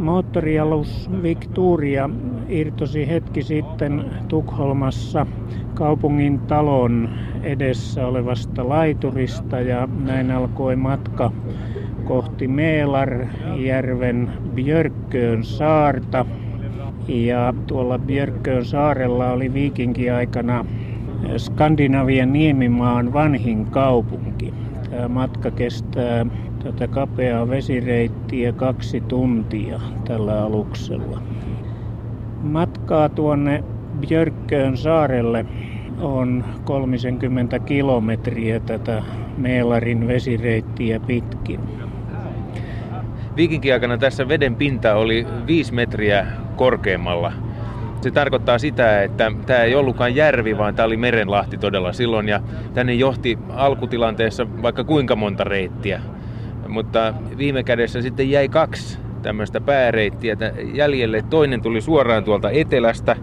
Moottorialus Victoria irtosi hetki sitten Tukholmassa kaupungin talon edessä olevasta laiturista ja näin alkoi matka kohti Meelarjärven Björkköön saarta. Ja tuolla Björkköön saarella oli viikinkiaikana Skandinavian niemimaan vanhin kaupunki. Tämä matka kestää tätä kapeaa vesireittiä kaksi tuntia tällä aluksella. Matkaa tuonne Björkköön saarelle on 30 kilometriä tätä Meelarin vesireittiä pitkin. Viikinkiaikana tässä veden pinta oli 5 metriä korkeammalla. Se tarkoittaa sitä, että tämä ei ollutkaan järvi, vaan tämä oli merenlahti todella silloin. Ja tänne johti alkutilanteessa vaikka kuinka monta reittiä. Mutta viime kädessä sitten jäi kaksi tämmöistä pääreittiä jäljelle. Toinen tuli suoraan tuolta etelästä,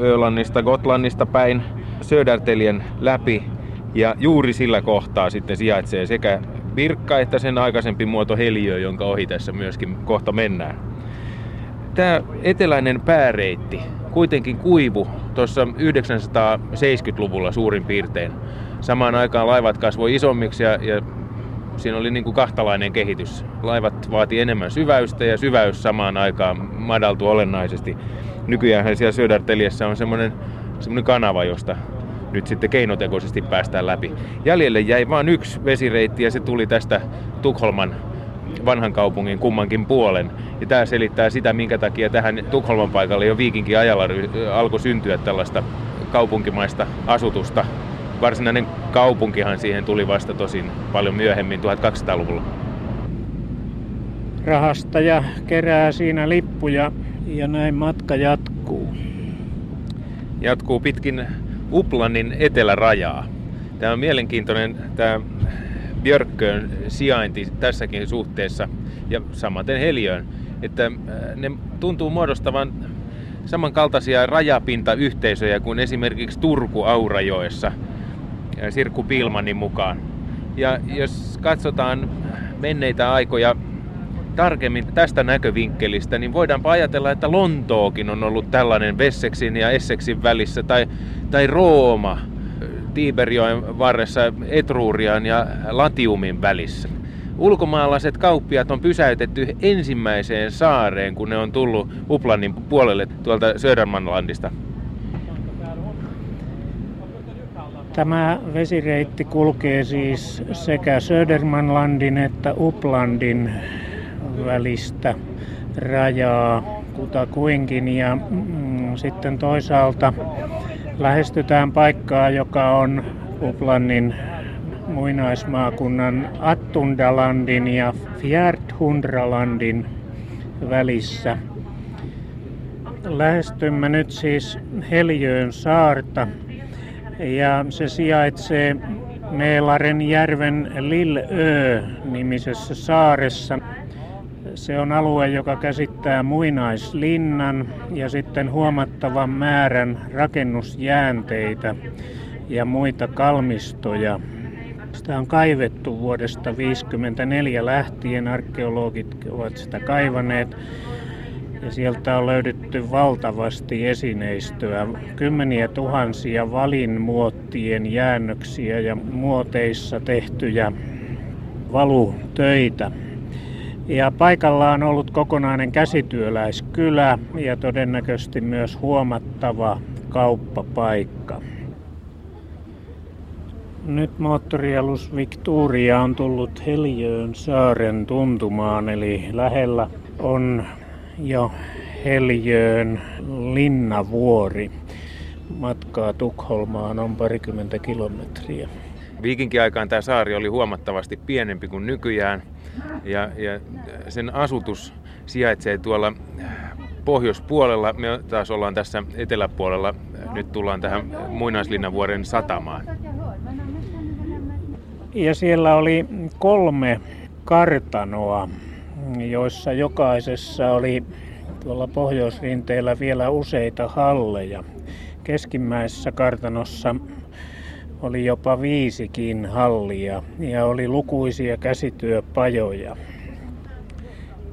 Öölannista, Gotlannista päin, Söderteljen läpi. Ja juuri sillä kohtaa sitten sijaitsee sekä Virkka että sen aikaisempi muoto Heliö, jonka ohi tässä myöskin kohta mennään. Tämä eteläinen pääreitti kuitenkin kuivu tuossa 970-luvulla suurin piirtein. Samaan aikaan laivat kasvoi isommiksi ja, ja siinä oli niin kuin kahtalainen kehitys. Laivat vaati enemmän syväystä ja syväys samaan aikaan madaltui olennaisesti. Nykyään siellä Söderteliessä on semmoinen, semmoinen kanava, josta nyt sitten keinotekoisesti päästään läpi. Jäljelle jäi vain yksi vesireitti ja se tuli tästä Tukholman vanhan kaupungin kummankin puolen. Ja tämä selittää sitä, minkä takia tähän Tukholman paikalle jo viikinkin ajalla alkoi syntyä tällaista kaupunkimaista asutusta. Varsinainen kaupunkihan siihen tuli vasta tosin paljon myöhemmin 1200-luvulla. Rahastaja kerää siinä lippuja ja näin matka jatkuu. Jatkuu pitkin Uplannin etelärajaa. Tämä on mielenkiintoinen tämä Björkköön sijainti tässäkin suhteessa ja samaten Heliöön, että äh, ne tuntuu muodostavan samankaltaisia rajapintayhteisöjä kuin esimerkiksi Turku Aurajoessa Sirkku Pilmanin mukaan. Ja jos katsotaan menneitä aikoja tarkemmin tästä näkövinkkelistä, niin voidaanpa ajatella, että Lontookin on ollut tällainen Vesseksin ja Esseksin välissä, tai, tai Rooma Tiberjoen varressa Etruurian ja Latiumin välissä. Ulkomaalaiset kauppiat on pysäytetty ensimmäiseen saareen, kun ne on tullut Uplannin puolelle tuolta Södermanlandista. Tämä vesireitti kulkee siis sekä Södermanlandin että Uplandin välistä rajaa kutakuinkin ja mm, sitten toisaalta lähestytään paikkaa, joka on Uplannin muinaismaakunnan Attundalandin ja Fjärthundralandin välissä. Lähestymme nyt siis Heljöön saarta ja se sijaitsee Meelaren järven Lillö nimisessä saaressa. Se on alue, joka käsittää muinaislinnan ja sitten huomattavan määrän rakennusjäänteitä ja muita kalmistoja. Sitä on kaivettu vuodesta 1954 lähtien. Arkeologit ovat sitä kaivaneet. Ja sieltä on löydetty valtavasti esineistöä, kymmeniä tuhansia valinmuottien jäännöksiä ja muoteissa tehtyjä valutöitä. Ja paikalla on ollut kokonainen käsityöläiskylä ja todennäköisesti myös huomattava kauppapaikka. Nyt moottorialus Victoria on tullut Heljöön saaren tuntumaan, eli lähellä on jo Heljöön linnavuori. Matkaa Tukholmaan on parikymmentä kilometriä. Viikinkiaikaan tämä saari oli huomattavasti pienempi kuin nykyään ja, ja sen asutus sijaitsee tuolla pohjoispuolella. Me taas ollaan tässä eteläpuolella. Nyt tullaan tähän Muinaislinnanvuoren satamaan. Ja siellä oli kolme kartanoa, joissa jokaisessa oli tuolla pohjoisrinteellä vielä useita halleja. Keskimmäisessä kartanossa oli jopa viisikin hallia ja oli lukuisia käsityöpajoja.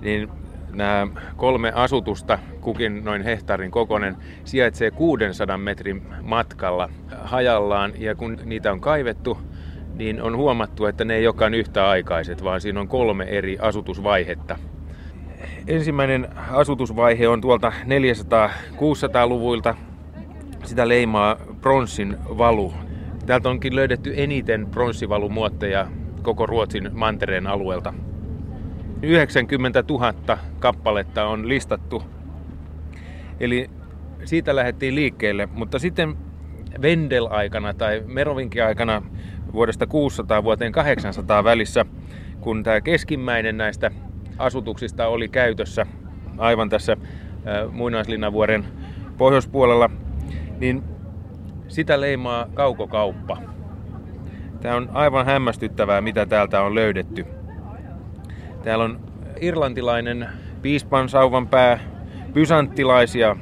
Niin Nämä kolme asutusta, kukin noin hehtaarin kokonen, sijaitsee 600 metrin matkalla hajallaan ja kun niitä on kaivettu, niin on huomattu, että ne ei olekaan yhtä aikaiset, vaan siinä on kolme eri asutusvaihetta. Ensimmäinen asutusvaihe on tuolta 400-600-luvuilta. Sitä leimaa pronssin valu. Täältä onkin löydetty eniten pronssivalumuotteja koko Ruotsin mantereen alueelta. 90 000 kappaletta on listattu. Eli siitä lähdettiin liikkeelle, mutta sitten Vendel-aikana tai Merovinki-aikana vuodesta 600 vuoteen 800 välissä, kun tämä keskimmäinen näistä asutuksista oli käytössä aivan tässä muinaislinnavuoren pohjoispuolella, niin sitä leimaa kaukokauppa. Tämä on aivan hämmästyttävää, mitä täältä on löydetty. Täällä on irlantilainen piispan sauvan pää, bysanttilaisia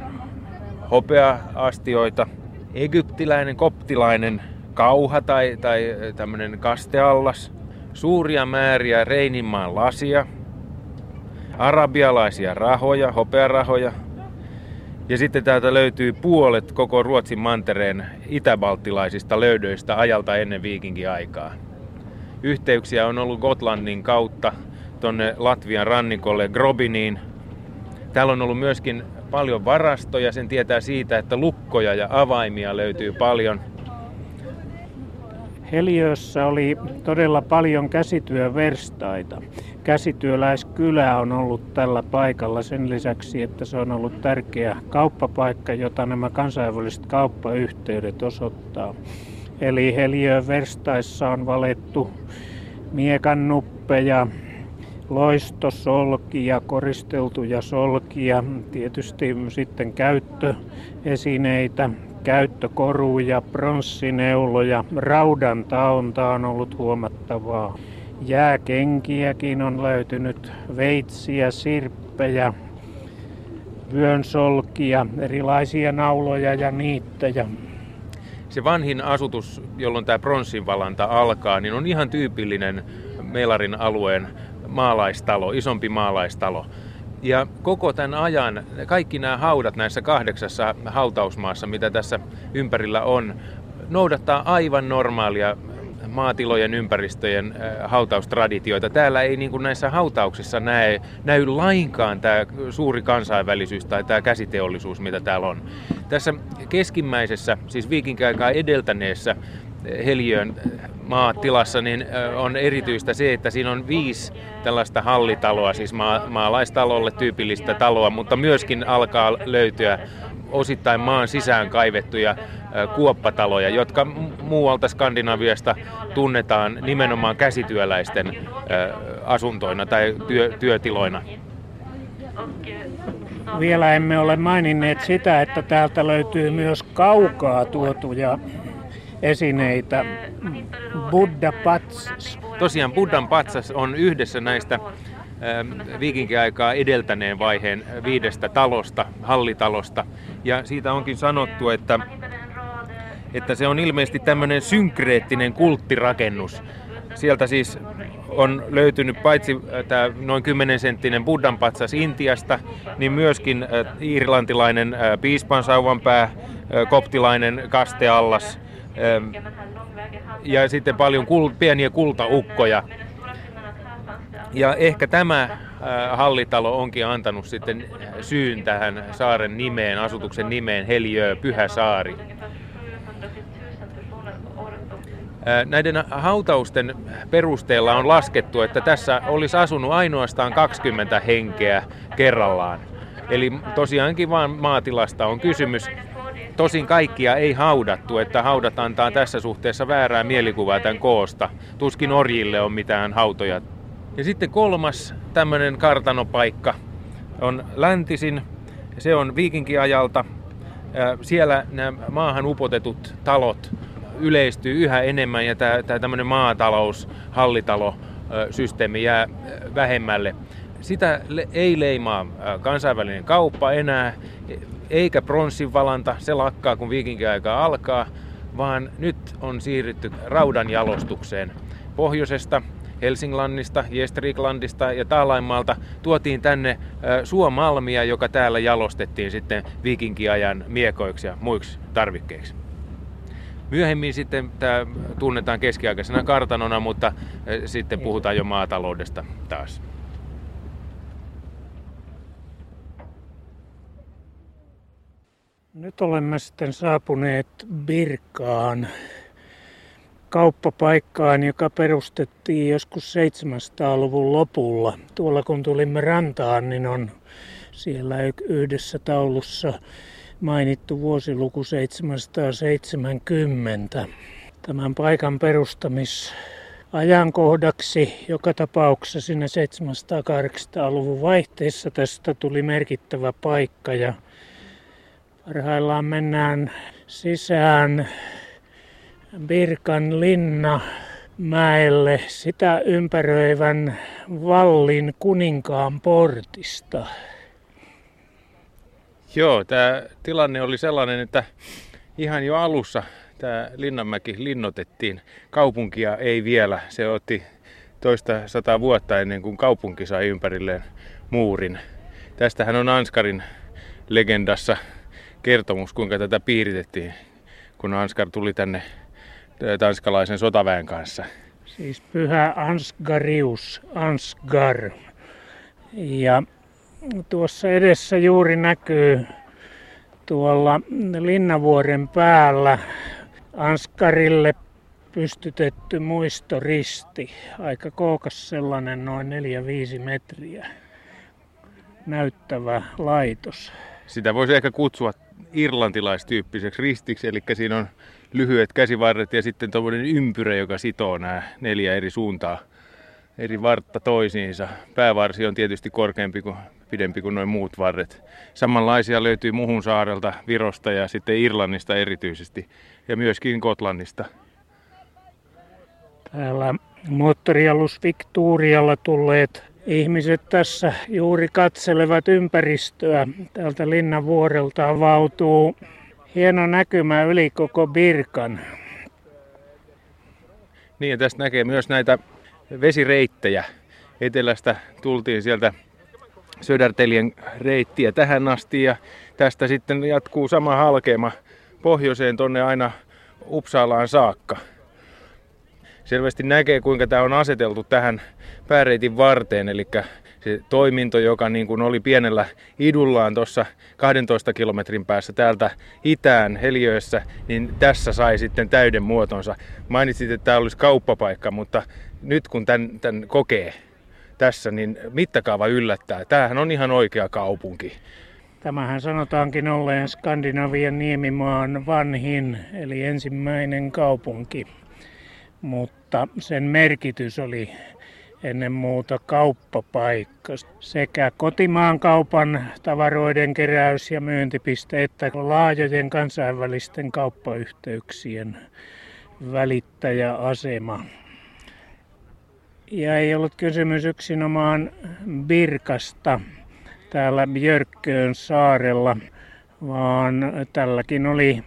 hopeaastioita, egyptiläinen, koptilainen kauha tai, tai tämmöinen kasteallas, suuria määriä Reininmaan lasia, arabialaisia rahoja, hopearahoja. Ja sitten täältä löytyy puolet koko Ruotsin mantereen itäbalttilaisista löydöistä ajalta ennen viikinkiaikaa. Yhteyksiä on ollut Gotlannin kautta tonne Latvian rannikolle Grobiniin. Täällä on ollut myöskin paljon varastoja, sen tietää siitä, että lukkoja ja avaimia löytyy paljon. Heliössä oli todella paljon käsityöverstaita. Käsityöläiskylä on ollut tällä paikalla sen lisäksi, että se on ollut tärkeä kauppapaikka, jota nämä kansainväliset kauppayhteydet osoittaa. Eli Heliön verstaissa on valettu miekannuppeja, loistosolkia, koristeltuja solkia, tietysti sitten käyttöesineitä, käyttökoruja, pronssineuloja, raudan taonta on ollut huomattavaa. Jääkenkiäkin on löytynyt, veitsiä, sirppejä, vyönsolkia, erilaisia nauloja ja niittejä. Se vanhin asutus, jolloin tämä pronssinvalanta alkaa, niin on ihan tyypillinen Melarin alueen maalaistalo, isompi maalaistalo. Ja koko tämän ajan, kaikki nämä haudat näissä kahdeksassa hautausmaassa, mitä tässä ympärillä on, noudattaa aivan normaalia maatilojen ympäristöjen äh, hautaustraditioita. Täällä ei niin kuin näissä hautauksissa näe, näy lainkaan tämä suuri kansainvälisyys tai tämä käsiteollisuus, mitä täällä on. Tässä keskimmäisessä, siis viikinkiaikaa edeltäneessä Heliön maatilassa, niin on erityistä se, että siinä on viisi tällaista hallitaloa, siis maa, maalaistalolle tyypillistä taloa, mutta myöskin alkaa löytyä osittain maan sisään kaivettuja kuoppataloja, jotka muualta Skandinaviasta tunnetaan nimenomaan käsityöläisten asuntoina tai työ, työtiloina. Vielä emme ole maininneet sitä, että täältä löytyy myös kaukaa tuotuja esineitä. Buddha Patsas. Tosiaan Buddhan patsas on yhdessä näistä ähm, viikinkiaikaa edeltäneen vaiheen viidestä talosta, hallitalosta. Ja siitä onkin sanottu, että, että se on ilmeisesti tämmöinen synkreettinen kulttirakennus. Sieltä siis on löytynyt paitsi äh, tämä noin 10 senttinen Buddhan patsas Intiasta, niin myöskin äh, irlantilainen äh, piispansauvanpää, koptilainen kasteallas, ja sitten paljon kul- pieniä kultaukkoja. Ja ehkä tämä hallitalo onkin antanut sitten syyn tähän saaren nimeen, asutuksen nimeen Heliö Pyhä Saari. Näiden hautausten perusteella on laskettu, että tässä olisi asunut ainoastaan 20 henkeä kerrallaan. Eli tosiaankin vain maatilasta on kysymys. Tosin kaikkia ei haudattu, että haudat antaa tässä suhteessa väärää mielikuvaa tämän koosta. Tuskin orjille on mitään hautoja. Ja sitten kolmas tämmöinen kartanopaikka on läntisin. Se on viikinkiajalta. Siellä nämä maahan upotetut talot yleistyy yhä enemmän ja tämä, tämmöinen maatalous, hallitalo, systeemi jää vähemmälle. Sitä ei leimaa kansainvälinen kauppa enää eikä pronssin valanta, se lakkaa kun viikinkiaika alkaa, vaan nyt on siirrytty raudan jalostukseen pohjoisesta Helsinglannista, Gestriklandista ja Taalaimaalta tuotiin tänne suomalmia, joka täällä jalostettiin sitten viikinkiajan miekoiksi ja muiksi tarvikkeiksi. Myöhemmin sitten tämä tunnetaan keskiaikaisena kartanona, mutta sitten puhutaan jo maataloudesta taas. Nyt olemme sitten saapuneet Birkaan, kauppapaikkaan, joka perustettiin joskus 700-luvun lopulla. Tuolla kun tulimme rantaan, niin on siellä yhdessä taulussa mainittu vuosiluku 770. Tämän paikan perustamis ajankohdaksi joka tapauksessa sinne 700-800-luvun vaihteessa tästä tuli merkittävä paikka ja parhaillaan mennään sisään Birkan linna mäelle sitä ympäröivän vallin kuninkaan portista. Joo, tämä tilanne oli sellainen, että ihan jo alussa tämä Linnanmäki linnotettiin. Kaupunkia ei vielä. Se otti toista sata vuotta ennen kuin kaupunki sai ympärilleen muurin. Tästähän on Anskarin legendassa kertomus, kuinka tätä piiritettiin, kun Anskar tuli tänne tanskalaisen sotaväen kanssa. Siis pyhä Ansgarius, Ansgar. Ja tuossa edessä juuri näkyy tuolla Linnavuoren päällä Anskarille pystytetty muistoristi. Aika kookas sellainen, noin 4-5 metriä näyttävä laitos. Sitä voisi ehkä kutsua irlantilaistyyppiseksi ristiksi, eli siinä on lyhyet käsivarret ja sitten tuommoinen ympyrä, joka sitoo nämä neljä eri suuntaa, eri vartta toisiinsa. Päävarsi on tietysti korkeampi kuin, pidempi kuin noin muut varret. Samanlaisia löytyy Muhun saarelta, Virosta ja sitten Irlannista erityisesti ja myöskin Kotlannista. Täällä moottorialus Victorialla tulleet ihmiset tässä juuri katselevat ympäristöä. Täältä Linnanvuorelta avautuu hieno näkymä yli koko Birkan. Niin ja tästä näkee myös näitä vesireittejä. Etelästä tultiin sieltä Södertelien reittiä tähän asti ja tästä sitten jatkuu sama halkeama pohjoiseen tonne aina Uppsalaan saakka. Selvästi näkee kuinka tämä on aseteltu tähän pääreitin varteen, eli se toiminto, joka niin kuin oli pienellä idullaan tuossa 12 kilometrin päässä täältä itään Heliössä, niin tässä sai sitten täyden muotonsa. Mainitsit, että tämä olisi kauppapaikka, mutta nyt kun tämän, tämän kokee tässä, niin mittakaava yllättää. Tämähän on ihan oikea kaupunki. Tämähän sanotaankin olleen Skandinavian niemimaan vanhin, eli ensimmäinen kaupunki. Mutta sen merkitys oli ennen muuta kauppapaikka. Sekä kotimaan kaupan tavaroiden keräys- ja myyntipiste että laajojen kansainvälisten kauppayhteyksien välittäjäasema. Ja ei ollut kysymys yksinomaan Birkasta täällä Björkköön saarella, vaan tälläkin oli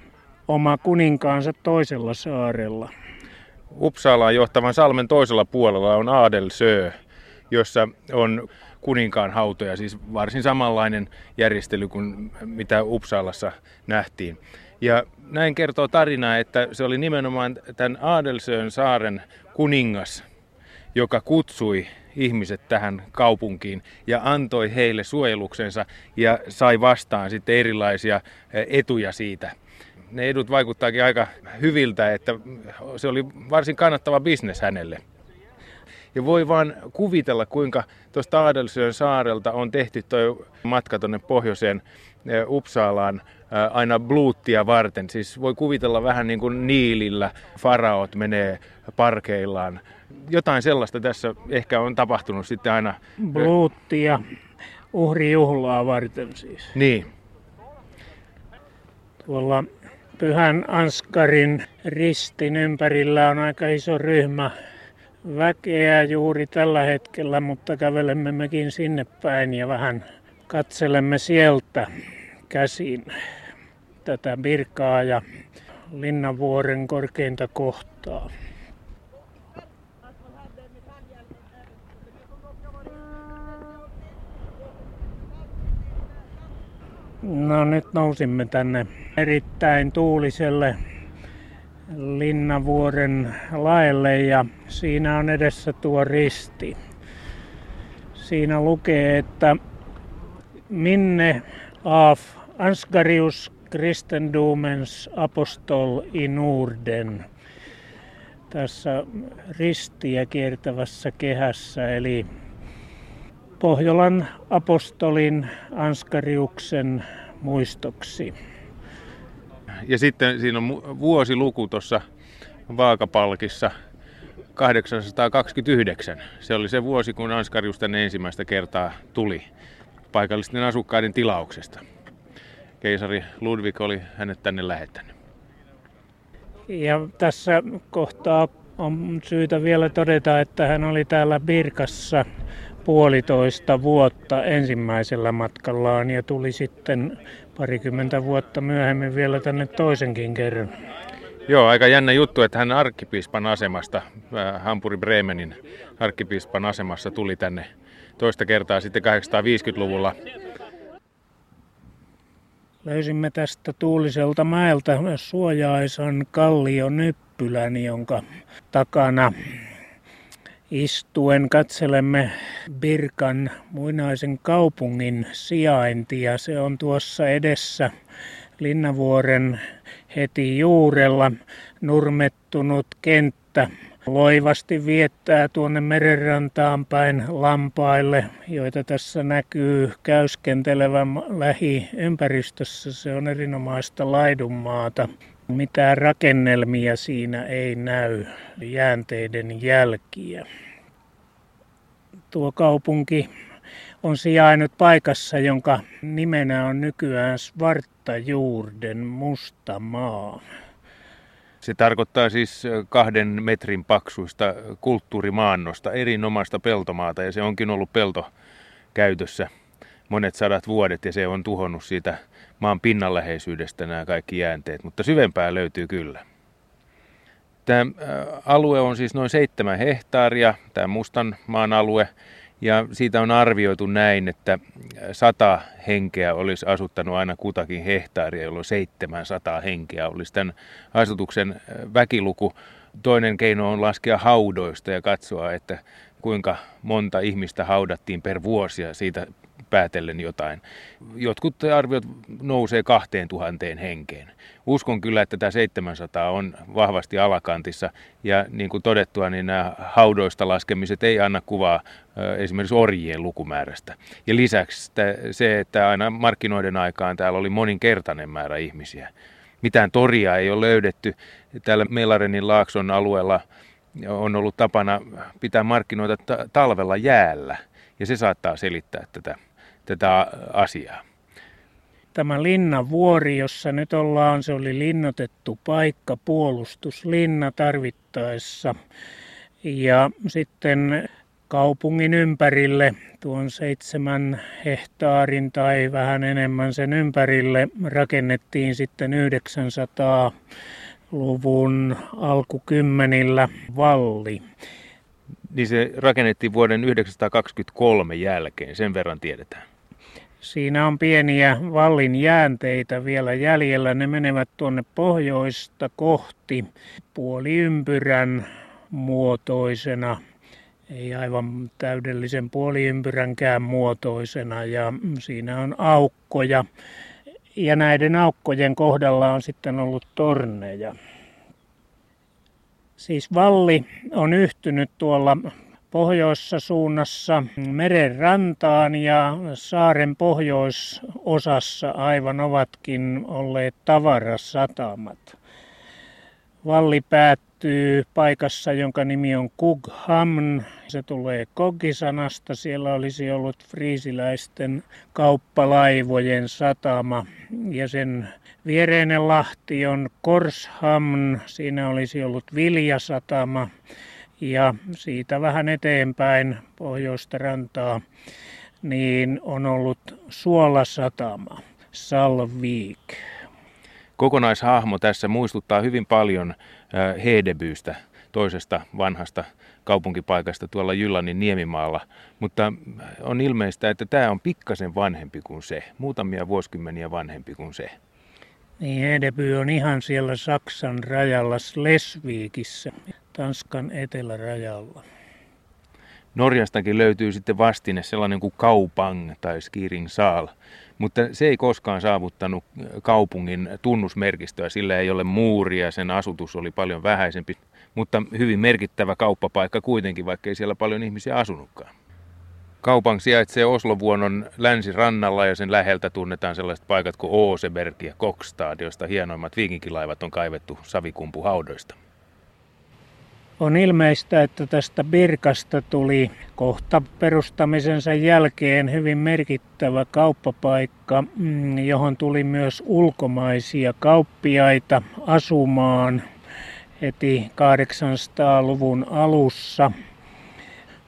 oma kuninkaansa toisella saarella. Uppsalaan johtavan salmen toisella puolella on Adelsö, jossa on kuninkaan hautoja, siis varsin samanlainen järjestely kuin mitä Uppsalassa nähtiin. Ja näin kertoo tarina, että se oli nimenomaan tämän Adelsöön saaren kuningas, joka kutsui ihmiset tähän kaupunkiin ja antoi heille suojeluksensa ja sai vastaan sitten erilaisia etuja siitä ne edut vaikuttaakin aika hyviltä, että se oli varsin kannattava bisnes hänelle. Ja voi vaan kuvitella, kuinka tuosta Adelsöön saarelta on tehty tuo matka tuonne pohjoiseen eh, Uppsalaan eh, aina bluuttia varten. Siis voi kuvitella vähän niin kuin Niilillä faraot menee parkeillaan. Jotain sellaista tässä ehkä on tapahtunut sitten aina. Bluuttia uhrijuhlaa varten siis. Niin. Tuolla Pyhän Anskarin ristin ympärillä on aika iso ryhmä väkeä juuri tällä hetkellä, mutta kävelemme mekin sinne päin ja vähän katselemme sieltä käsin tätä birkaa ja Linnanvuoren korkeinta kohtaa. No nyt nousimme tänne erittäin tuuliselle Linnavuoren laelle ja siinä on edessä tuo risti. Siinä lukee, että minne af Ansgarius Christendomens apostol i Norden tässä ristiä kiertävässä kehässä, eli Pohjolan apostolin Anskariuksen muistoksi. Ja sitten siinä on vuosiluku tuossa vaakapalkissa 829. Se oli se vuosi, kun Anskarius tänne ensimmäistä kertaa tuli paikallisten asukkaiden tilauksesta. Keisari Ludwig oli hänet tänne lähettänyt. Ja tässä kohtaa on syytä vielä todeta, että hän oli täällä Birkassa puolitoista vuotta ensimmäisellä matkallaan ja tuli sitten parikymmentä vuotta myöhemmin vielä tänne toisenkin kerran. Joo, aika jännä juttu, että hän arkkipiispan asemasta, äh, Hampuri Bremenin arkkipiispan asemassa tuli tänne toista kertaa sitten 850-luvulla. Löysimme tästä tuuliselta mäeltä suojaisan kallionyppylän, jonka takana Istuen katselemme Birkan muinaisen kaupungin sijaintia. Se on tuossa edessä Linnavuoren heti juurella nurmettunut kenttä. Loivasti viettää tuonne merenrantaan päin lampaille, joita tässä näkyy käyskentelevän lähiympäristössä. Se on erinomaista laidunmaata. Mitään rakennelmia siinä ei näy, jäänteiden jälkiä. Tuo kaupunki on sijainnut paikassa, jonka nimenä on nykyään Svartajurden musta maa. Se tarkoittaa siis kahden metrin paksuista kulttuurimaannosta, erinomaista peltomaata ja se onkin ollut pelto käytössä monet sadat vuodet ja se on tuhonnut siitä maan pinnanläheisyydestä nämä kaikki jäänteet, mutta syvempää löytyy kyllä. Tämä alue on siis noin seitsemän hehtaaria, tämä Mustan maan alue, ja siitä on arvioitu näin, että sata henkeä olisi asuttanut aina kutakin hehtaaria, jolloin 700 henkeä olisi tämän asutuksen väkiluku. Toinen keino on laskea haudoista ja katsoa, että kuinka monta ihmistä haudattiin per vuosi ja siitä päätellen jotain. Jotkut arviot nousee 2000 henkeen. Uskon kyllä, että tämä 700 on vahvasti alakantissa ja niin kuin todettua, niin nämä haudoista laskemiset ei anna kuvaa esimerkiksi orjien lukumäärästä. Ja lisäksi se, että aina markkinoiden aikaan täällä oli moninkertainen määrä ihmisiä. Mitään toria ei ole löydetty. Täällä Melarenin laakson alueella on ollut tapana pitää markkinoita talvella jäällä, ja se saattaa selittää tätä tätä asiaa. Tämä linnavuori, jossa nyt ollaan, se oli linnotettu paikka, puolustuslinna tarvittaessa. Ja sitten kaupungin ympärille, tuon seitsemän hehtaarin tai vähän enemmän sen ympärille, rakennettiin sitten 900-luvun alkukymmenillä valli. Niin se rakennettiin vuoden 1923 jälkeen, sen verran tiedetään. Siinä on pieniä vallin jäänteitä vielä jäljellä. Ne menevät tuonne pohjoista kohti puoliympyrän muotoisena. Ei aivan täydellisen puoliympyränkään muotoisena ja siinä on aukkoja. Ja näiden aukkojen kohdalla on sitten ollut torneja. Siis valli on yhtynyt tuolla pohjoissa suunnassa meren rantaan ja saaren pohjoisosassa aivan ovatkin olleet tavarasatamat. Valli päättyy paikassa, jonka nimi on Kughamn. Se tulee Kogisanasta. Siellä olisi ollut friisiläisten kauppalaivojen satama ja sen viereinen lahti on Korshamn. Siinä olisi ollut viljasatama ja siitä vähän eteenpäin pohjoista rantaa niin on ollut suolasatama, Salviik. Kokonaishahmo tässä muistuttaa hyvin paljon Hedebyystä, toisesta vanhasta kaupunkipaikasta tuolla Jyllanin Niemimaalla. Mutta on ilmeistä, että tämä on pikkasen vanhempi kuin se, muutamia vuosikymmeniä vanhempi kuin se. Niin, Hedeby on ihan siellä Saksan rajalla Slesvigissä, Tanskan etelärajalla. Norjastakin löytyy sitten vastine sellainen kuin Kaupang tai Skiring Saal, mutta se ei koskaan saavuttanut kaupungin tunnusmerkistöä, sillä ei ole muuria, sen asutus oli paljon vähäisempi, mutta hyvin merkittävä kauppapaikka kuitenkin, vaikka ei siellä paljon ihmisiä asunutkaan. Kaupang sijaitsee Oslovuonon länsirannalla ja sen läheltä tunnetaan sellaiset paikat kuin Ooseberg ja Kokstad, joista hienoimmat viikinkilaivat on kaivettu savikumpuhaudoista. On ilmeistä, että tästä Birkasta tuli kohta perustamisensa jälkeen hyvin merkittävä kauppapaikka, mm, johon tuli myös ulkomaisia kauppiaita asumaan heti 800-luvun alussa.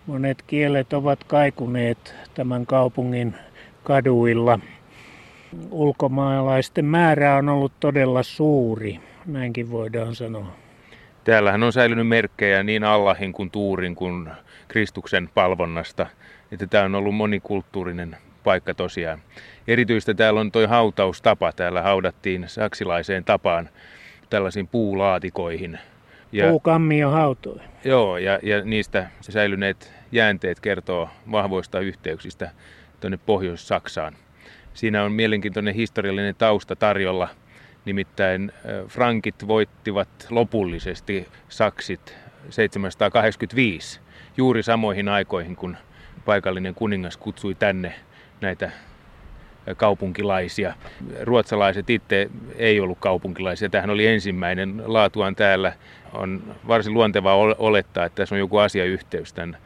Monet kielet ovat kaikuneet tämän kaupungin kaduilla. Ulkomaalaisten määrä on ollut todella suuri, näinkin voidaan sanoa. Täällähän on säilynyt merkkejä niin Allahin kuin Tuurin kuin Kristuksen palvonnasta, että tämä on ollut monikulttuurinen paikka tosiaan. Erityistä täällä on tuo hautaustapa. Täällä haudattiin saksilaiseen tapaan tällaisiin puulaatikoihin. Ja, Puukammio hautoi. Joo, ja, ja niistä säilyneet jäänteet kertoo vahvoista yhteyksistä tuonne Pohjois-Saksaan. Siinä on mielenkiintoinen historiallinen tausta tarjolla – Nimittäin frankit voittivat lopullisesti saksit 785 juuri samoihin aikoihin, kun paikallinen kuningas kutsui tänne näitä kaupunkilaisia. Ruotsalaiset itse ei ollut kaupunkilaisia. Tähän oli ensimmäinen laatuaan täällä. On varsin luontevaa olettaa, että tässä on joku asiayhteys tämän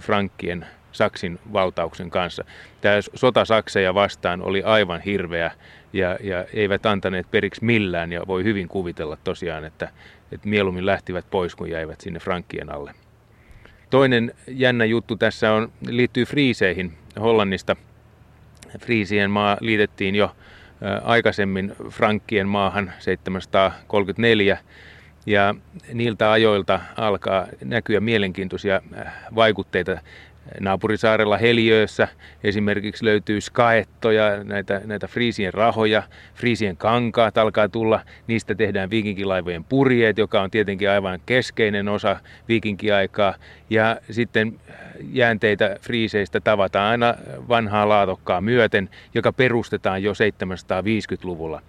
frankkien Saksin valtauksen kanssa. Tämä sota Sakseja vastaan oli aivan hirveä ja, ja eivät antaneet periksi millään ja voi hyvin kuvitella tosiaan, että, että mieluummin lähtivät pois kuin jäivät sinne frankkien alle. Toinen jännä juttu tässä on, liittyy friiseihin Hollannista. Friisien maa liitettiin jo aikaisemmin frankkien maahan 734 ja niiltä ajoilta alkaa näkyä mielenkiintoisia vaikutteita Naapurisaarella Heliössä esimerkiksi löytyy skaettoja, näitä, näitä friisien rahoja, friisien kankaat alkaa tulla, niistä tehdään viikinkilaivojen purjeet, joka on tietenkin aivan keskeinen osa viikinkiaikaa. Ja sitten jäänteitä friiseistä tavataan aina vanhaa laatokkaa myöten, joka perustetaan jo 750-luvulla.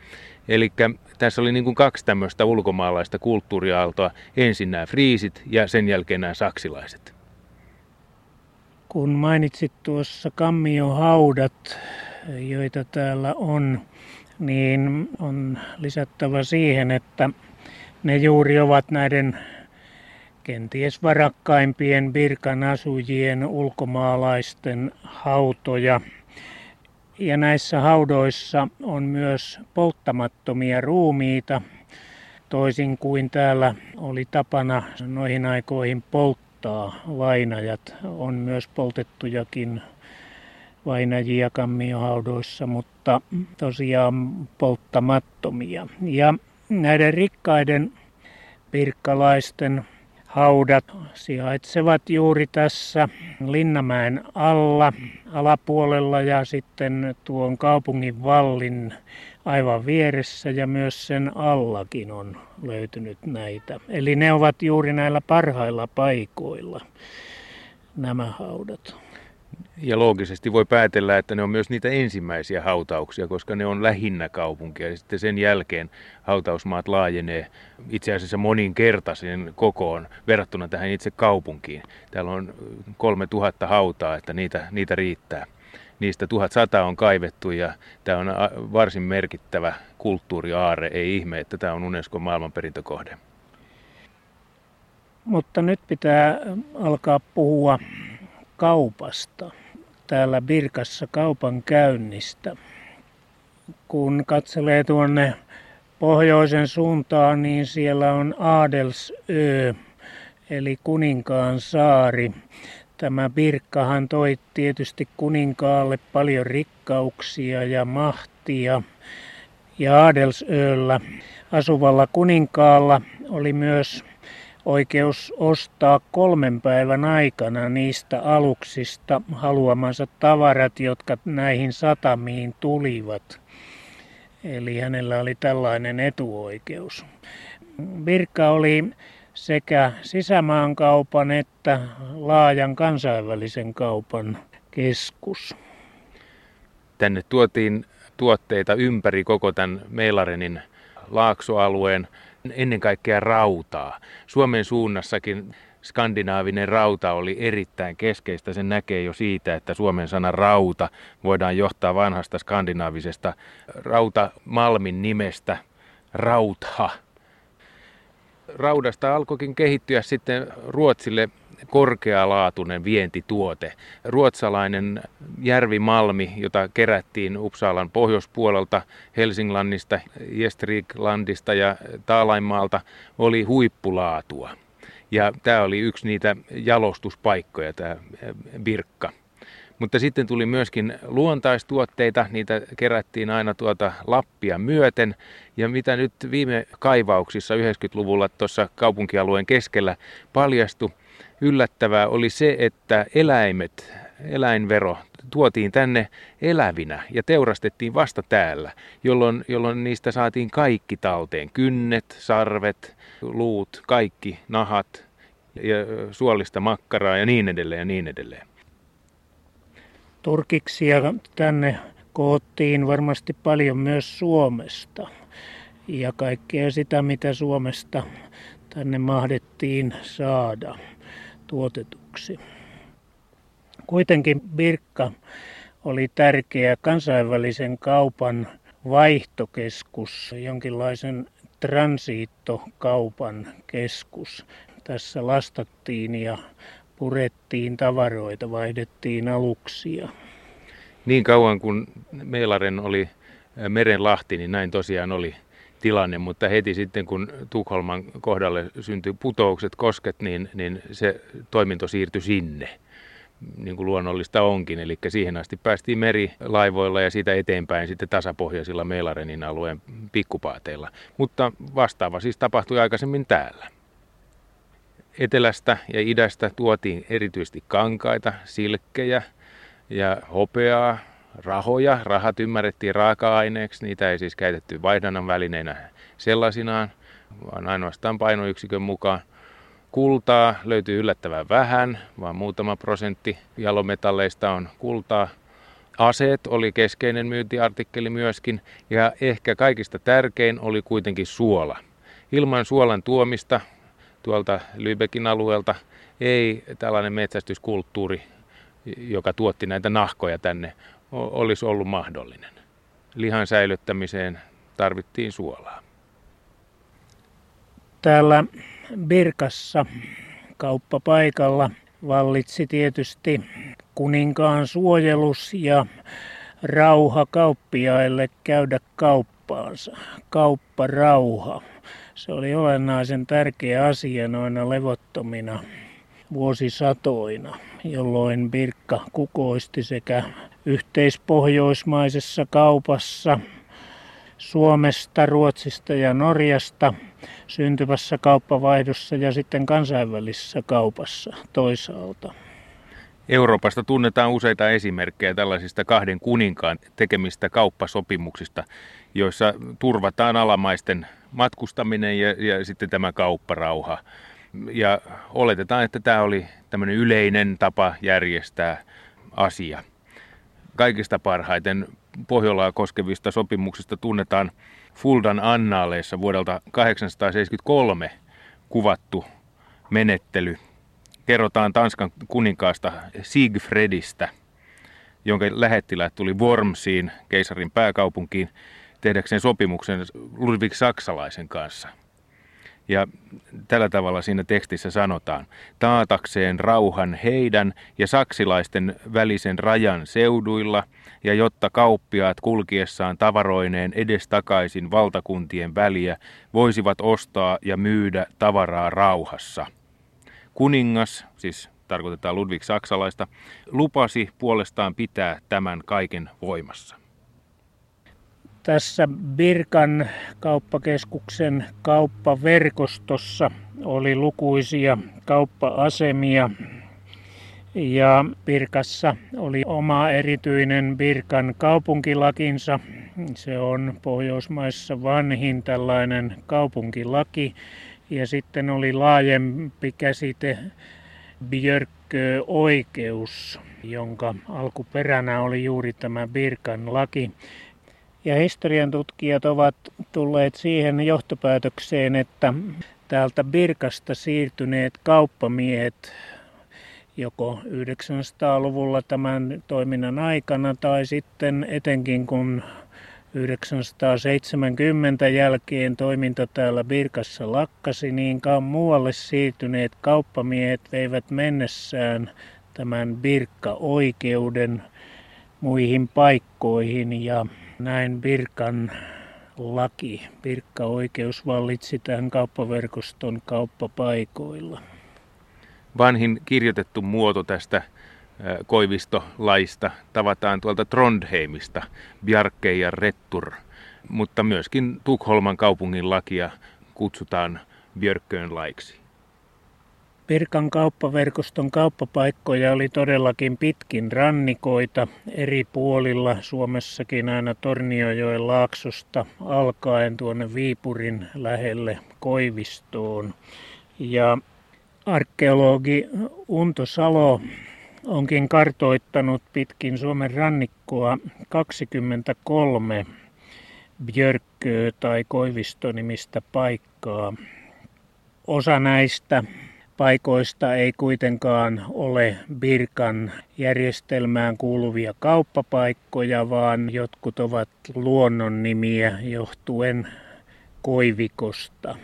Eli tässä oli niin kuin kaksi tämmöistä ulkomaalaista kulttuuriaaltoa. Ensin nämä friisit ja sen jälkeen nämä saksilaiset. Kun mainitsit tuossa kammiohaudat, joita täällä on, niin on lisättävä siihen, että ne juuri ovat näiden kenties varakkaimpien Birkan asujien ulkomaalaisten hautoja. Ja näissä haudoissa on myös polttamattomia ruumiita, toisin kuin täällä oli tapana noihin aikoihin polttaa polttaa vainajat. On myös poltettujakin vainajia kammiohaudoissa, mutta tosiaan polttamattomia. Ja näiden rikkaiden pirkkalaisten haudat sijaitsevat juuri tässä Linnamäen alla, alapuolella ja sitten tuon kaupungin vallin aivan vieressä ja myös sen allakin on löytynyt näitä. Eli ne ovat juuri näillä parhailla paikoilla nämä haudat. Ja loogisesti voi päätellä, että ne on myös niitä ensimmäisiä hautauksia, koska ne on lähinnä kaupunkia. Ja sitten sen jälkeen hautausmaat laajenee itse asiassa moninkertaisen kokoon verrattuna tähän itse kaupunkiin. Täällä on 3000 hautaa, että niitä, niitä riittää. Niistä 1100 on kaivettu ja tämä on varsin merkittävä kulttuuriaare. Ei ihme, että tämä on Unescon maailmanperintökohde. Mutta nyt pitää alkaa puhua kaupasta. Täällä Birkassa kaupan käynnistä. Kun katselee tuonne pohjoisen suuntaan, niin siellä on Adelsö, eli kuninkaan saari. Tämä Birkkahan toi tietysti kuninkaalle paljon rikkauksia ja mahtia. Ja Adelsöllä asuvalla kuninkaalla oli myös oikeus ostaa kolmen päivän aikana niistä aluksista haluamansa tavarat, jotka näihin satamiin tulivat. Eli hänellä oli tällainen etuoikeus. Virka oli sekä sisämaankaupan että laajan kansainvälisen kaupan keskus. Tänne tuotiin tuotteita ympäri koko tämän Meilarenin laaksoalueen, ennen kaikkea rautaa. Suomen suunnassakin skandinaavinen rauta oli erittäin keskeistä. Sen näkee jo siitä, että Suomen sana rauta voidaan johtaa vanhasta skandinaavisesta rautamalmin nimestä rautha. Raudasta alkoikin kehittyä sitten Ruotsille korkealaatuinen vientituote. Ruotsalainen järvimalmi, jota kerättiin Uppsalan pohjoispuolelta, Helsinglandista, Gästriklandista ja Taalainmaalta, oli huippulaatua. Ja tämä oli yksi niitä jalostuspaikkoja, tämä Birkka. Mutta sitten tuli myöskin luontaistuotteita, niitä kerättiin aina tuota Lappia myöten. Ja mitä nyt viime kaivauksissa 90-luvulla tuossa kaupunkialueen keskellä paljastui, yllättävää oli se, että eläimet, eläinvero tuotiin tänne elävinä ja teurastettiin vasta täällä, jolloin, jolloin niistä saatiin kaikki talteen. Kynnet, sarvet, luut, kaikki, nahat, ja suolista makkaraa ja niin edelleen ja niin edelleen. Turkiksia tänne koottiin varmasti paljon myös Suomesta ja kaikkea sitä, mitä Suomesta tänne mahdettiin saada tuotetuksi. Kuitenkin Birkka oli tärkeä kansainvälisen kaupan vaihtokeskus, jonkinlaisen transiittokaupan keskus. Tässä lastattiin ja purettiin tavaroita, vaihdettiin aluksia. Niin kauan kuin Meilaren oli merenlahti, niin näin tosiaan oli tilanne, mutta heti sitten kun Tukholman kohdalle syntyi putoukset, kosket, niin, niin se toiminto siirtyi sinne niin kuin luonnollista onkin. Eli siihen asti päästiin merilaivoilla ja siitä eteenpäin sitten tasapohjaisilla Meilarenin alueen pikkupaateilla. Mutta vastaava siis tapahtui aikaisemmin täällä. Etelästä ja idästä tuotiin erityisesti kankaita, silkkejä ja hopeaa, rahoja. Rahat ymmärrettiin raaka-aineeksi, niitä ei siis käytetty vaihdannan välineinä sellaisinaan, vaan ainoastaan painoyksikön mukaan. Kultaa löytyy yllättävän vähän, vaan muutama prosentti jalometalleista on kultaa. Aseet oli keskeinen myyntiartikkeli myöskin, ja ehkä kaikista tärkein oli kuitenkin suola. Ilman suolan tuomista tuolta Lübeckin alueelta ei tällainen metsästyskulttuuri, joka tuotti näitä nahkoja tänne, olisi ollut mahdollinen. Lihan säilyttämiseen tarvittiin suolaa. Täällä Birkassa kauppapaikalla vallitsi tietysti kuninkaan suojelus ja rauha kauppiaille käydä kauppaansa. Kaupparauha. Se oli olennaisen tärkeä asia noina levottomina vuosisatoina, jolloin Birkka kukoisti sekä yhteispohjoismaisessa kaupassa Suomesta, Ruotsista ja Norjasta syntyvässä kauppavaihdossa ja sitten kansainvälisessä kaupassa toisaalta. Euroopasta tunnetaan useita esimerkkejä tällaisista kahden kuninkaan tekemistä kauppasopimuksista, joissa turvataan alamaisten matkustaminen ja, ja sitten tämä kaupparauha. Ja oletetaan, että tämä oli tämmöinen yleinen tapa järjestää asia. Kaikista parhaiten Pohjolaa koskevista sopimuksista tunnetaan Fuldan annaaleissa vuodelta 873 kuvattu menettely. Kerrotaan Tanskan kuninkaasta Sigfredistä, jonka lähettiläät tuli Wormsiin, keisarin pääkaupunkiin, tehdäkseen sopimuksen Ludwig Saksalaisen kanssa – ja tällä tavalla siinä tekstissä sanotaan, taatakseen rauhan heidän ja saksilaisten välisen rajan seuduilla, ja jotta kauppiaat kulkiessaan tavaroineen edestakaisin valtakuntien väliä voisivat ostaa ja myydä tavaraa rauhassa. Kuningas, siis tarkoitetaan Ludwig Saksalaista, lupasi puolestaan pitää tämän kaiken voimassa. Tässä Birkan kauppakeskuksen kauppaverkostossa oli lukuisia kauppa-asemia ja Birkassa oli oma erityinen Birkan kaupunkilakinsa. Se on Pohjoismaissa vanhin tällainen kaupunkilaki. Ja sitten oli laajempi käsite Björkö-oikeus, jonka alkuperänä oli juuri tämä Birkan laki. Ja historian tutkijat ovat tulleet siihen johtopäätökseen, että täältä Birkasta siirtyneet kauppamiehet joko 900-luvulla tämän toiminnan aikana tai sitten etenkin kun 970 jälkeen toiminta täällä Birkassa lakkasi, niin muualle siirtyneet kauppamiehet veivät mennessään tämän Birkka-oikeuden muihin paikkoihin. Ja näin Birkan laki, Birkka-oikeus vallitsi tämän kauppaverkoston kauppapaikoilla. Vanhin kirjoitettu muoto tästä koivistolaista tavataan tuolta Trondheimista, Bjarke ja Rettur, mutta myöskin Tukholman kaupungin lakia kutsutaan Björkköön laiksi. Pirkan kauppaverkoston kauppapaikkoja oli todellakin pitkin rannikoita eri puolilla Suomessakin aina Torniojoen laaksosta alkaen tuonne Viipurin lähelle Koivistoon. Ja arkeologi Unto Salo onkin kartoittanut pitkin Suomen rannikkoa 23 Björkköä tai Koivistonimistä paikkaa. Osa näistä paikoista ei kuitenkaan ole Birkan järjestelmään kuuluvia kauppapaikkoja, vaan jotkut ovat luonnonnimiä johtuen koivikosta.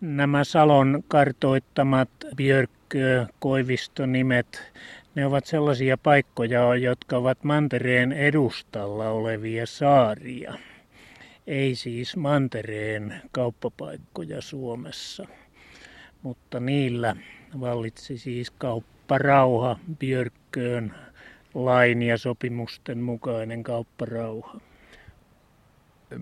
Nämä Salon kartoittamat Björkö, Koivistonimet, ne ovat sellaisia paikkoja, jotka ovat mantereen edustalla olevia saaria. Ei siis mantereen kauppapaikkoja Suomessa mutta niillä vallitsi siis kaupparauha Björkköön lain ja sopimusten mukainen kaupparauha.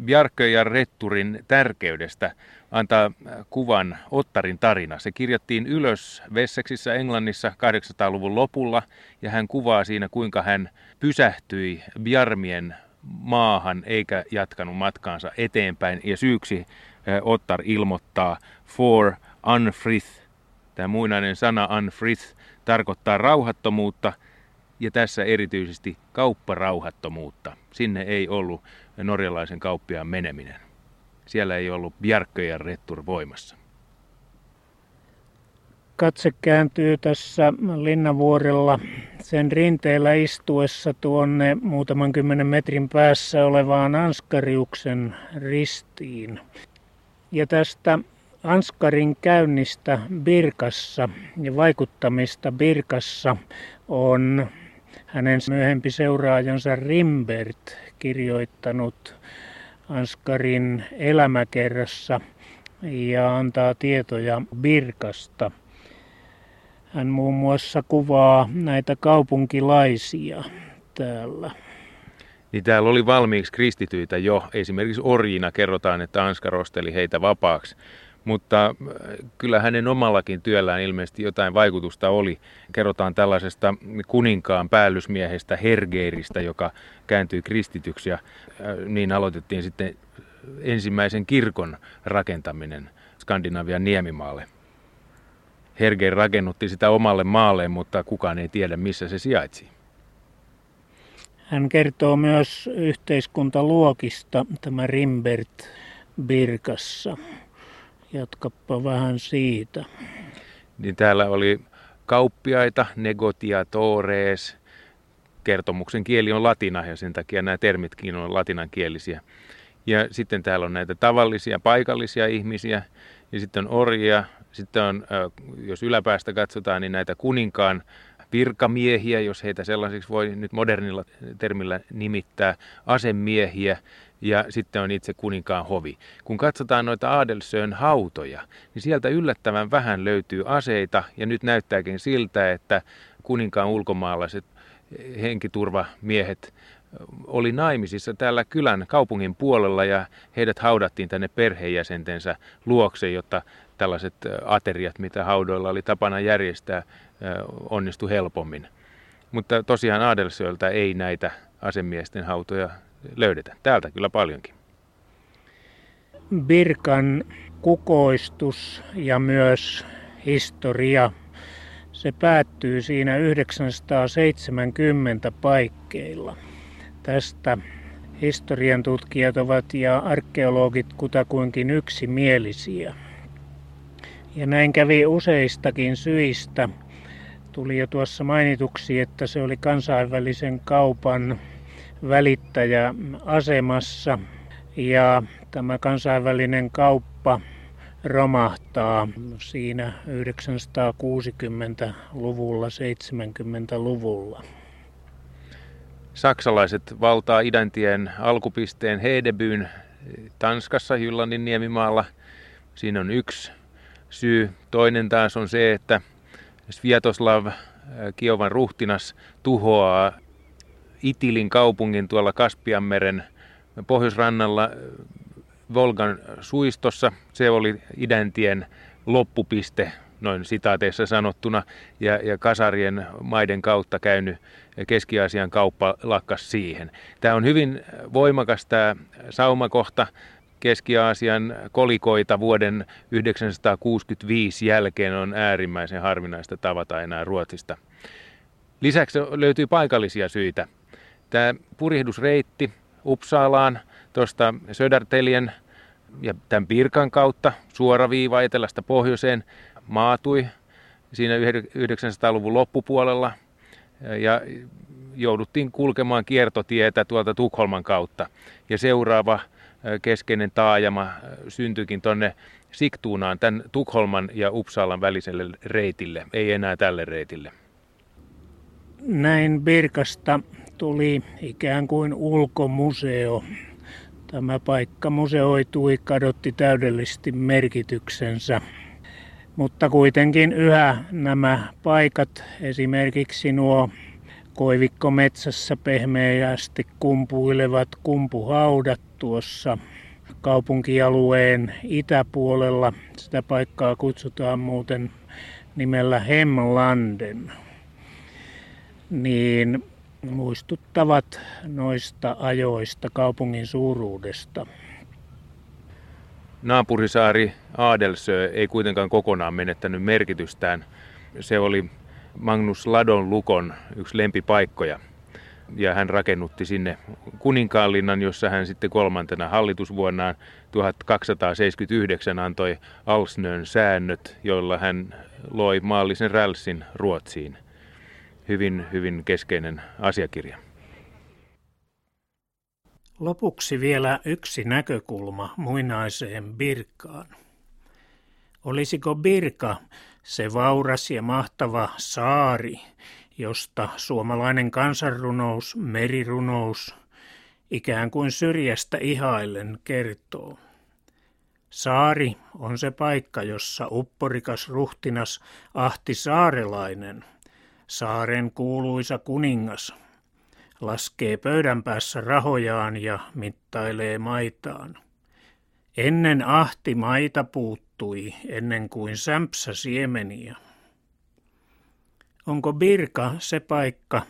Bjarkö ja Retturin tärkeydestä antaa kuvan Ottarin tarina. Se kirjattiin ylös Vesseksissä Englannissa 800-luvun lopulla ja hän kuvaa siinä kuinka hän pysähtyi Bjarmien maahan eikä jatkanut matkaansa eteenpäin. Ja syyksi eh, Ottar ilmoittaa for unfrith. Tämä muinainen sana unfrith tarkoittaa rauhattomuutta ja tässä erityisesti kaupparauhattomuutta. Sinne ei ollut norjalaisen kauppiaan meneminen. Siellä ei ollut Bjarkö ja Rettur voimassa. Katse kääntyy tässä Linnavuorella sen rinteellä istuessa tuonne muutaman kymmenen metrin päässä olevaan Anskariuksen ristiin. Ja tästä Anskarin käynnistä Birkassa ja vaikuttamista Birkassa on hänen myöhempi seuraajansa Rimbert kirjoittanut Anskarin elämäkerrassa ja antaa tietoja Birkasta. Hän muun muassa kuvaa näitä kaupunkilaisia täällä. Niin täällä oli valmiiksi kristityitä jo. Esimerkiksi orjina kerrotaan, että Anska rosteli heitä vapaaksi mutta äh, kyllä hänen omallakin työllään ilmeisesti jotain vaikutusta oli. Kerrotaan tällaisesta kuninkaan päällysmiehestä Hergeiristä, joka kääntyi kristityksi ja äh, niin aloitettiin sitten ensimmäisen kirkon rakentaminen Skandinavian niemimaalle. Hergeir rakennutti sitä omalle maalleen, mutta kukaan ei tiedä missä se sijaitsi. Hän kertoo myös yhteiskuntaluokista, tämä Rimbert Birkassa. Jatkappa vähän siitä. Niin täällä oli kauppiaita, negotiatores. Kertomuksen kieli on latina ja sen takia nämä termitkin on latinankielisiä. Ja sitten täällä on näitä tavallisia paikallisia ihmisiä ja sitten on orjia. Sitten on, jos yläpäästä katsotaan, niin näitä kuninkaan virkamiehiä, jos heitä sellaisiksi voi nyt modernilla termillä nimittää, asemiehiä ja sitten on itse kuninkaan hovi. Kun katsotaan noita Adelsön hautoja, niin sieltä yllättävän vähän löytyy aseita ja nyt näyttääkin siltä, että kuninkaan ulkomaalaiset henkiturvamiehet oli naimisissa täällä kylän kaupungin puolella ja heidät haudattiin tänne perheenjäsentensä luokse, jotta tällaiset ateriat, mitä haudoilla oli tapana järjestää, onnistu helpommin. Mutta tosiaan Adelsööltä ei näitä asemiesten hautoja löydetä. Täältä kyllä paljonkin. Birkan kukoistus ja myös historia, se päättyy siinä 970 paikkeilla. Tästä historian tutkijat ovat ja arkeologit kutakuinkin yksimielisiä. Ja näin kävi useistakin syistä. Tuli jo tuossa mainituksi, että se oli kansainvälisen kaupan välittäjä asemassa ja tämä kansainvälinen kauppa romahtaa siinä 960-luvulla, 70-luvulla. Saksalaiset valtaa idäntien alkupisteen Hedebyn Tanskassa Jyllandin niemimaalla. Siinä on yksi syy. Toinen taas on se, että Sviatoslav, Kiovan ruhtinas, tuhoaa Itilin kaupungin tuolla Kaspianmeren pohjoisrannalla Volgan suistossa. Se oli idäntien loppupiste, noin sitaateissa sanottuna, ja, ja kasarien maiden kautta käynyt Keski-Aasian kauppa lakkas siihen. Tämä on hyvin voimakas tämä saumakohta. Keski-Aasian kolikoita vuoden 1965 jälkeen on äärimmäisen harvinaista tavata enää Ruotsista. Lisäksi löytyy paikallisia syitä. Tämä purjehdusreitti Uppsalaan tuosta Söderteljen ja tämän Pirkan kautta suoraviiva etelästä pohjoiseen maatui siinä 900-luvun loppupuolella ja jouduttiin kulkemaan kiertotietä tuolta Tukholman kautta. Ja seuraava keskeinen taajama syntyikin tuonne Siktuunaan, tämän Tukholman ja Uppsalan väliselle reitille, ei enää tälle reitille. Näin Birkasta tuli ikään kuin ulkomuseo. Tämä paikka museoitui, kadotti täydellisesti merkityksensä. Mutta kuitenkin yhä nämä paikat, esimerkiksi nuo koivikkometsässä pehmeästi kumpuilevat kumpuhaudat tuossa kaupunkialueen itäpuolella. Sitä paikkaa kutsutaan muuten nimellä Hemlanden. Niin muistuttavat noista ajoista kaupungin suuruudesta. Naapurisaari Adelsö ei kuitenkaan kokonaan menettänyt merkitystään. Se oli Magnus Ladon Lukon yksi lempipaikkoja. Ja hän rakennutti sinne kuninkaanlinnan, jossa hän sitten kolmantena hallitusvuonnaan 1279 antoi Alsnön säännöt, joilla hän loi maallisen rälssin Ruotsiin. Hyvin, hyvin keskeinen asiakirja. Lopuksi vielä yksi näkökulma muinaiseen Birkaan. Olisiko Birka se vauras ja mahtava saari, josta suomalainen kansanrunous, merirunous, ikään kuin syrjästä ihaillen kertoo? Saari on se paikka, jossa upporikas ruhtinas Ahti Saarelainen, saaren kuuluisa kuningas, laskee pöydän päässä rahojaan ja mittailee maitaan. Ennen ahti maita puuttui, ennen kuin sämpsä siemeniä. Onko Birka se paikka,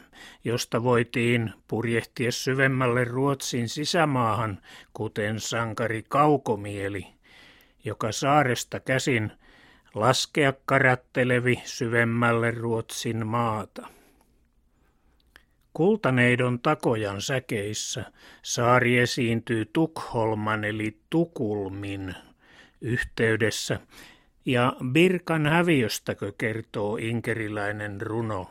josta voitiin purjehtia syvemmälle Ruotsin sisämaahan, kuten sankari Kaukomieli, joka saaresta käsin laskea karattelevi syvemmälle Ruotsin maata? Kultaneidon takojan säkeissä saari esiintyy Tukholman eli Tukulmin yhteydessä ja Birkan häviöstäkö kertoo inkeriläinen runo.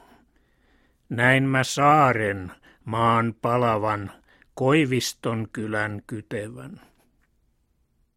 Näin mä saaren maan palavan, Koiviston kylän kytevän.